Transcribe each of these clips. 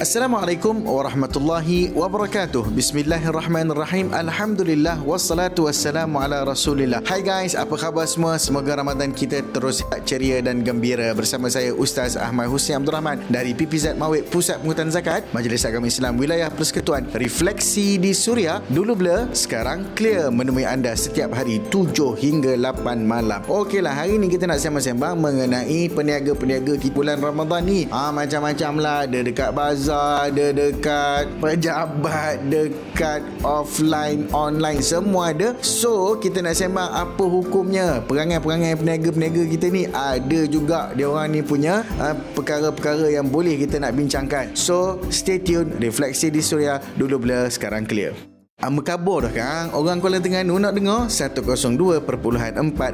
Assalamualaikum warahmatullahi wabarakatuh. Bismillahirrahmanirrahim. Alhamdulillah wassalatu wassalamu ala Rasulillah. Hai guys, apa khabar semua? Semoga Ramadan kita terus ceria dan gembira. Bersama saya Ustaz Ahmad Husni Abdul Rahman dari PPZ Mawib Pusat Pengutan Zakat, Majlis Agama Islam Wilayah Persekutuan. Refleksi di Suria dulu blur, sekarang clear menemui anda setiap hari 7 hingga 8 malam. Okeylah, hari ni kita nak sembang-sembang mengenai peniaga-peniaga di bulan Ramadan ni. Ah macam-macam lah, ada dekat bazar bazar, ada dekat pejabat, dekat offline, online, semua ada. So, kita nak sembang apa hukumnya. Perangai-perangai peniaga-peniaga kita ni ada juga dia orang ni punya uh, perkara-perkara yang boleh kita nak bincangkan. So, stay tune. Refleksi di Suria dulu blur, sekarang clear. Amba kabur dah kan Orang Kuala Terengganu nak dengar 102.4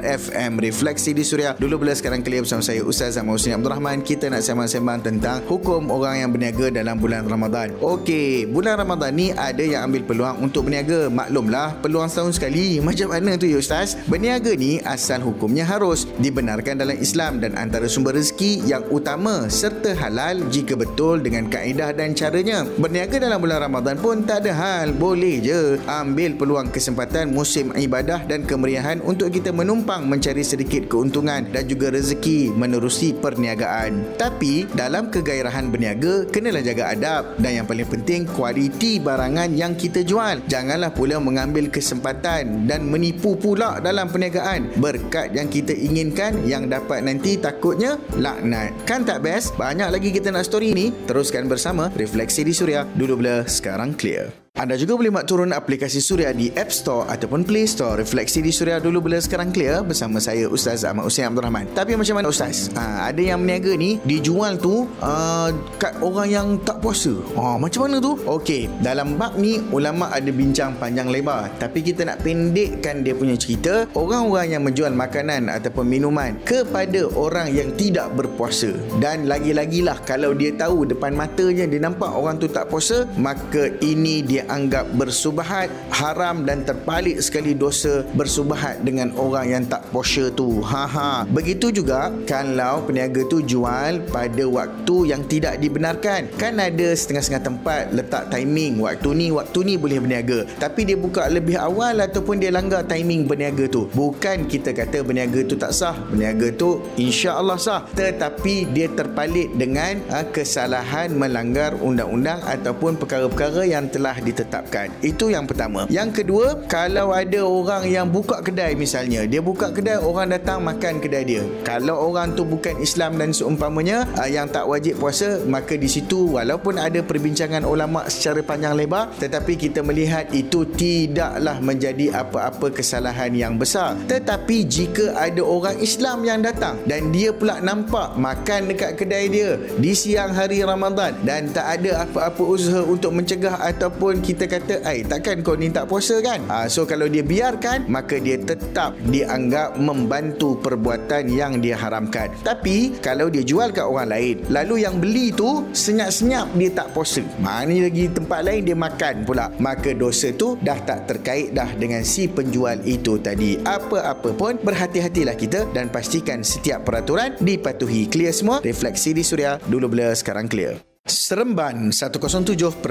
FM Refleksi di Suria. Dulu bila sekarang clear bersama saya Ustaz Zaman Husni Abdul Rahman. Kita nak sembang-sembang tentang Hukum orang yang berniaga dalam bulan Ramadan. Okey Bulan Ramadan ni ada yang ambil peluang untuk berniaga. Maklumlah Peluang setahun sekali. Macam mana tu ya Ustaz? Berniaga ni asal hukumnya harus Dibenarkan dalam Islam Dan antara sumber rezeki yang utama Serta halal Jika betul dengan kaedah dan caranya. Berniaga dalam bulan Ramadan pun tak ada hal Boleh je ambil peluang kesempatan musim ibadah dan kemeriahan untuk kita menumpang mencari sedikit keuntungan dan juga rezeki menerusi perniagaan. Tapi dalam kegairahan berniaga, kenalah jaga adab dan yang paling penting kualiti barangan yang kita jual. Janganlah pula mengambil kesempatan dan menipu pula dalam perniagaan. Berkat yang kita inginkan yang dapat nanti takutnya laknat. Kan tak best? Banyak lagi kita nak story ni. Teruskan bersama Refleksi di Suria. Dulu bila sekarang clear. Anda juga boleh mak turun aplikasi Suria di App Store ataupun Play Store. Refleksi di Suria dulu bila sekarang clear bersama saya Ustaz Ahmad Hussein Abdul Rahman. Tapi macam mana Ustaz? Ha, ada yang meniaga ni dijual tu uh, kat orang yang tak puasa. Ha, macam mana tu? Okey, dalam bab ni ulama ada bincang panjang lebar. Tapi kita nak pendekkan dia punya cerita. Orang-orang yang menjual makanan ataupun minuman kepada orang yang tidak berpuasa. Dan lagi-lagilah kalau dia tahu depan matanya dia nampak orang tu tak puasa, maka ini dia anggap bersubahat haram dan terpalit sekali dosa bersubahat dengan orang yang tak puasa tu. Ha ha. Begitu juga kalau peniaga tu jual pada waktu yang tidak dibenarkan. Kan ada setengah-setengah tempat letak timing waktu ni waktu ni boleh berniaga. Tapi dia buka lebih awal ataupun dia langgar timing berniaga tu. Bukan kita kata berniaga tu tak sah. Berniaga tu insya-Allah sah. Tetapi dia terpalit dengan ha, kesalahan melanggar undang-undang ataupun perkara-perkara yang telah ditetapkan ditetapkan. Itu yang pertama. Yang kedua, kalau ada orang yang buka kedai misalnya, dia buka kedai orang datang makan kedai dia. Kalau orang tu bukan Islam dan seumpamanya uh, yang tak wajib puasa, maka di situ walaupun ada perbincangan ulama secara panjang lebar, tetapi kita melihat itu tidaklah menjadi apa-apa kesalahan yang besar. Tetapi jika ada orang Islam yang datang dan dia pula nampak makan dekat kedai dia di siang hari Ramadan dan tak ada apa-apa usaha untuk mencegah ataupun kita kata ai takkan kau ni tak puasa kan? Ha, so kalau dia biarkan maka dia tetap dianggap membantu perbuatan yang dia haramkan. Tapi kalau dia jual kat orang lain lalu yang beli tu senyap-senyap dia tak puasa. Mana lagi tempat lain dia makan pula. Maka dosa tu dah tak terkait dah dengan si penjual itu tadi. Apa-apa pun berhati-hatilah kita dan pastikan setiap peraturan dipatuhi. Clear semua? Refleksi di suria. Dulu blur sekarang clear Seremban 107.0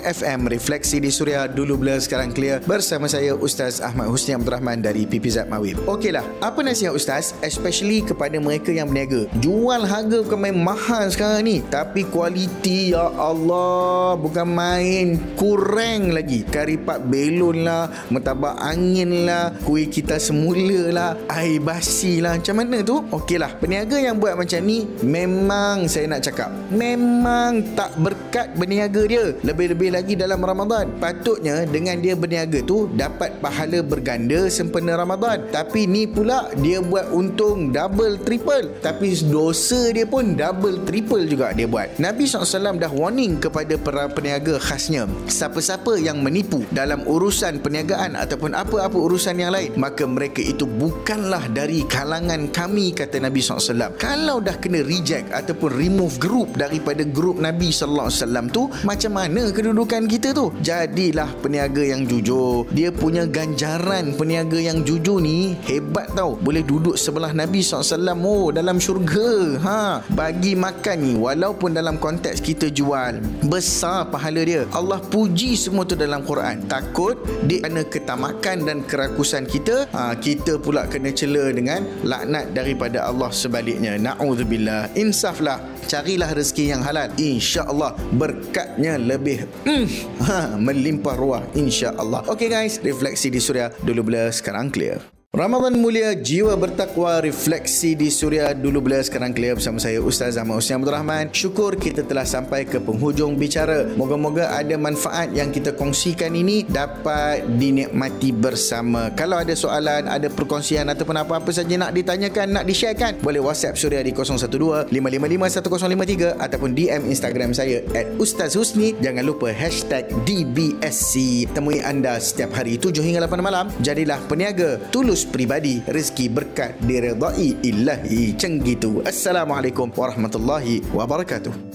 FM Refleksi di Suria Dulu blur sekarang clear Bersama saya Ustaz Ahmad Husni Abdul Rahman Dari PPZ Mawib. Okeylah Apa nasihat Ustaz Especially kepada mereka yang berniaga? Jual harga bukan main mahal sekarang ni Tapi kualiti Ya Allah Bukan main Kurang lagi. Karipat belon lah Mertabak angin lah Kuih kita semula lah Air basi lah. Macam mana tu? Okeylah Peniaga yang buat macam ni Memang saya nak cakap Memang memang tak berkat berniaga dia. Lebih-lebih lagi dalam Ramadan. Patutnya dengan dia berniaga tu dapat pahala berganda sempena Ramadan. Tapi ni pula dia buat untung double triple. Tapi dosa dia pun double triple juga dia buat. Nabi SAW dah warning kepada para peniaga khasnya. Siapa-siapa yang menipu dalam urusan perniagaan ataupun apa-apa urusan yang lain maka mereka itu bukanlah dari kalangan kami kata Nabi SAW kalau dah kena reject ataupun remove group daripada grup Nabi sallallahu alaihi wasallam tu macam mana kedudukan kita tu? Jadilah peniaga yang jujur. Dia punya ganjaran peniaga yang jujur ni hebat tau. Boleh duduk sebelah Nabi SAW oh dalam syurga. Ha bagi makan ni walaupun dalam konteks kita jual besar pahala dia. Allah puji semua tu dalam Quran. Takut dia kena ketamakan dan kerakusan kita ha, kita pula kena cela dengan laknat daripada Allah sebaliknya. Na'udzubillah. Insaflah. Carilah rezeki yang halal insya-Allah berkatnya lebih mm, ha, melimpah ruah insya-Allah. Okey guys refleksi di suria dulu bila sekarang clear Ramadan mulia jiwa bertakwa refleksi di Suria dulu bila sekarang clear bersama saya Ustaz Ahmad Husni Abdul Rahman. Syukur kita telah sampai ke penghujung bicara. Moga-moga ada manfaat yang kita kongsikan ini dapat dinikmati bersama. Kalau ada soalan ada perkongsian ataupun apa-apa saja nak ditanyakan nak di-sharekan boleh whatsapp Suria di 012-555-1053 ataupun DM Instagram saya at Ustaz Husni. Jangan lupa hashtag DBSC temui anda setiap hari 7 hingga 8 malam. Jadilah peniaga tulus pribadi rezeki berkat diredai ilahi. Cenggitu. Assalamualaikum warahmatullahi wabarakatuh